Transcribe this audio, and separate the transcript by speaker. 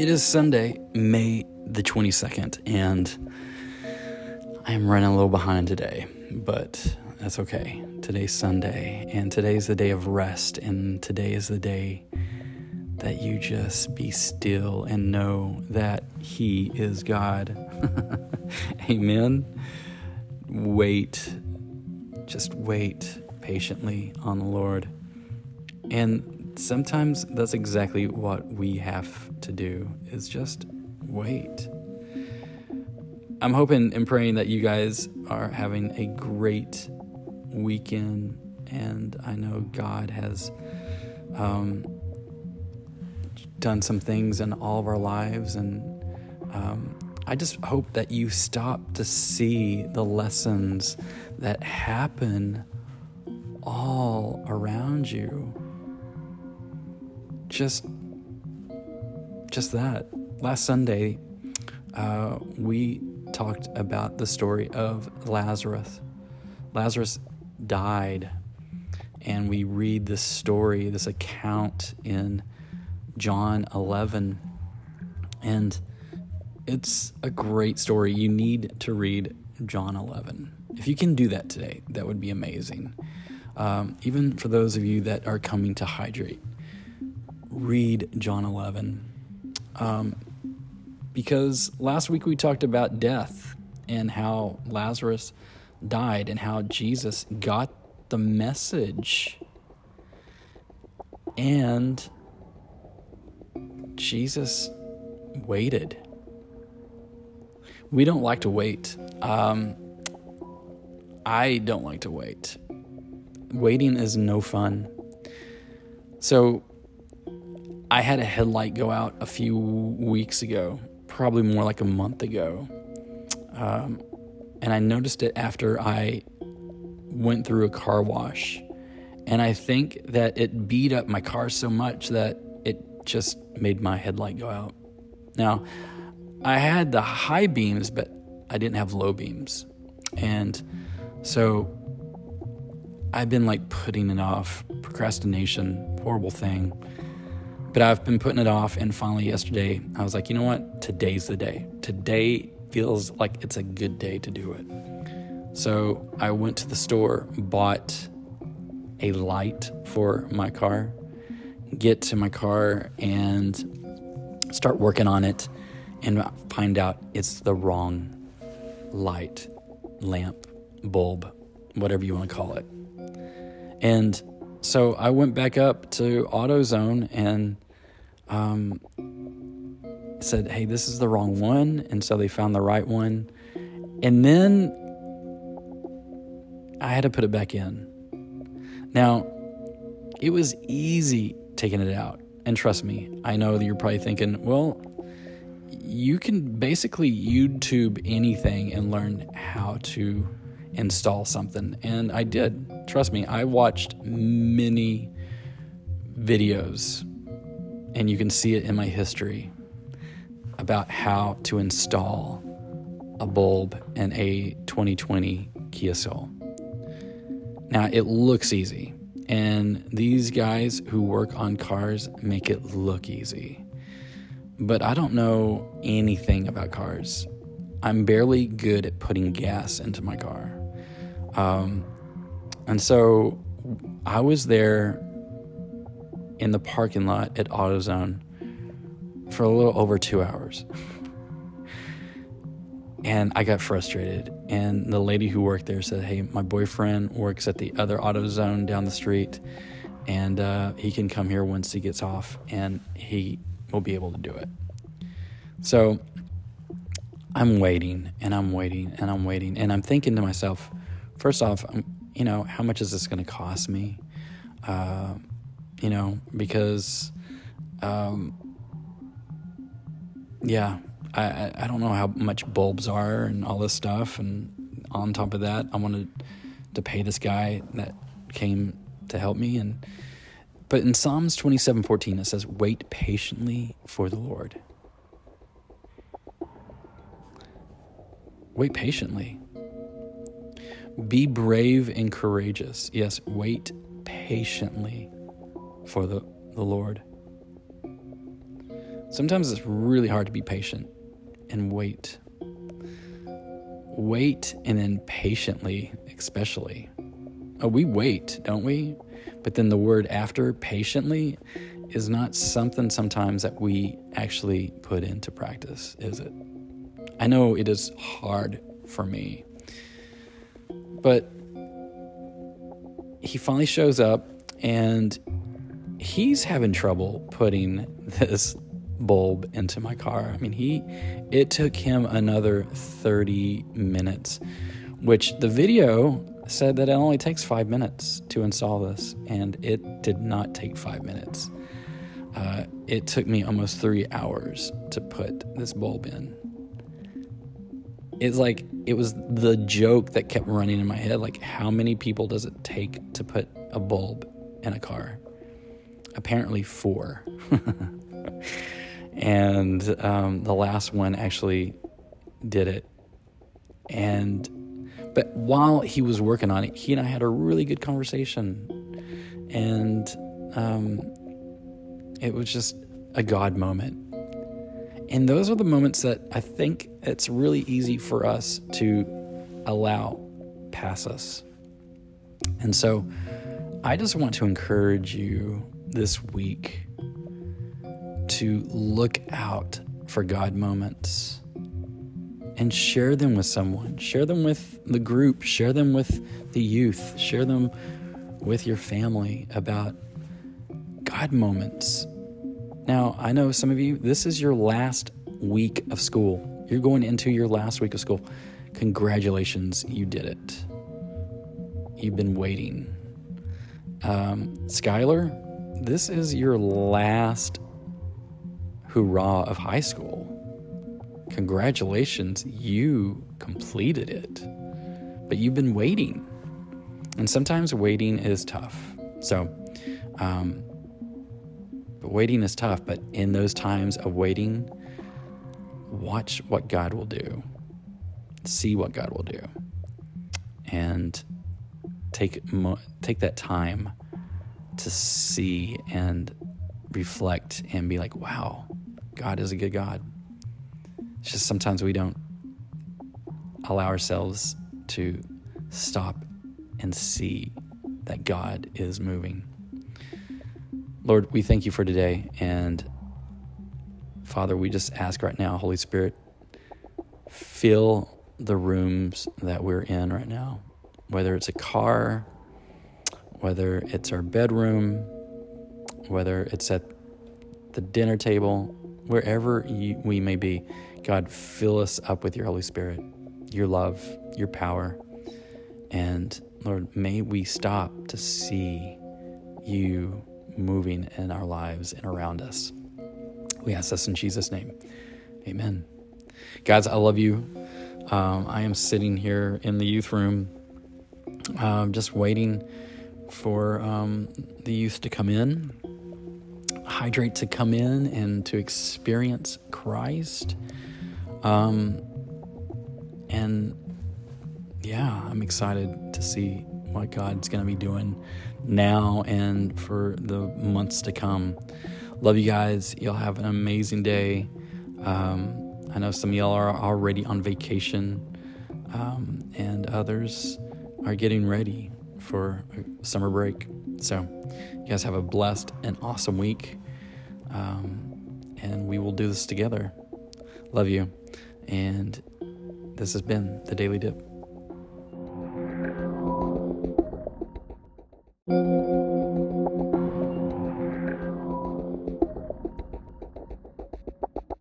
Speaker 1: It is Sunday, May the 22nd, and I am running a little behind today, but that's okay. Today's Sunday, and today is the day of rest, and today is the day that you just be still and know that He is God. Amen. Wait, just wait patiently on the Lord. And sometimes that's exactly what we have to do is just wait. I'm hoping and praying that you guys are having a great weekend and I know God has um, done some things in all of our lives and um, I just hope that you stop to see the lessons that happen all around you. Just, just that. Last Sunday, uh, we talked about the story of Lazarus. Lazarus died, and we read this story, this account in John 11. And it's a great story. You need to read John 11. If you can do that today, that would be amazing. Um, even for those of you that are coming to hydrate, read John 11. Um, because last week we talked about death and how Lazarus died and how Jesus got the message. And Jesus waited. We don't like to wait. Um, I don't like to wait. Waiting is no fun. So I had a headlight go out a few weeks ago, probably more like a month ago. Um, and I noticed it after I went through a car wash. And I think that it beat up my car so much that it just made my headlight go out. Now, I had the high beams, but I didn't have low beams. And so I've been like putting it off, procrastination, horrible thing. But I've been putting it off, and finally, yesterday, I was like, you know what? Today's the day. Today feels like it's a good day to do it. So I went to the store, bought a light for my car, get to my car, and start working on it, and find out it's the wrong light, lamp, bulb, whatever you want to call it. And so I went back up to AutoZone and um, said, hey, this is the wrong one. And so they found the right one. And then I had to put it back in. Now, it was easy taking it out. And trust me, I know that you're probably thinking, well, you can basically YouTube anything and learn how to install something. And I did. Trust me, I watched many videos, and you can see it in my history about how to install a bulb in a 2020 Kia Soul. Now, it looks easy, and these guys who work on cars make it look easy. But I don't know anything about cars. I'm barely good at putting gas into my car. Um, and so I was there in the parking lot at AutoZone for a little over two hours. and I got frustrated. And the lady who worked there said, Hey, my boyfriend works at the other AutoZone down the street, and uh, he can come here once he gets off and he will be able to do it. So I'm waiting and I'm waiting and I'm waiting. And I'm thinking to myself, first off, um, you know, how much is this going to cost me? Uh, you know, because, um, yeah, I, I don't know how much bulbs are and all this stuff. And on top of that, I wanted to pay this guy that came to help me. And, but in Psalms 27 14, it says, Wait patiently for the Lord. Wait patiently. Be brave and courageous. Yes, wait patiently for the, the Lord. Sometimes it's really hard to be patient and wait. Wait and then patiently, especially. Oh, we wait, don't we? But then the word after, patiently, is not something sometimes that we actually put into practice, is it? I know it is hard for me. But he finally shows up and he's having trouble putting this bulb into my car. I mean, he it took him another 30 minutes, which the video said that it only takes 5 minutes to install this and it did not take 5 minutes. Uh, it took me almost 3 hours to put this bulb in. It's like it was the joke that kept running in my head like how many people does it take to put a bulb in a car? Apparently 4. and um, the last one actually did it. And but while he was working on it, he and I had a really good conversation, and um, it was just a God moment. And those are the moments that I think it's really easy for us to allow pass us. And so I just want to encourage you this week to look out for God moments and share them with someone. Share them with the group, share them with the youth, share them with your family about God moments. Now, I know some of you, this is your last week of school. You're going into your last week of school. Congratulations, you did it. You've been waiting. Um, Skylar, this is your last hoorah of high school. Congratulations, you completed it. But you've been waiting. And sometimes waiting is tough. So, um, but waiting is tough. But in those times of waiting, watch what God will do, see what God will do, and take take that time to see and reflect and be like, wow, God is a good God. It's just sometimes we don't allow ourselves to stop and see that God is moving. Lord, we thank you for today. And Father, we just ask right now, Holy Spirit, fill the rooms that we're in right now, whether it's a car, whether it's our bedroom, whether it's at the dinner table, wherever you, we may be, God, fill us up with your Holy Spirit, your love, your power. And Lord, may we stop to see you moving in our lives and around us. We ask this in Jesus' name. Amen. Guys, I love you. Um, I am sitting here in the youth room, um, just waiting for um, the youth to come in hydrate to come in and to experience Christ. Um, and yeah, I'm excited to see what God's going to be doing now and for the months to come. Love you guys. Y'all have an amazing day. Um, I know some of y'all are already on vacation, um, and others are getting ready for summer break. So, you guys have a blessed and awesome week. Um, and we will do this together. Love you. And this has been the Daily Dip.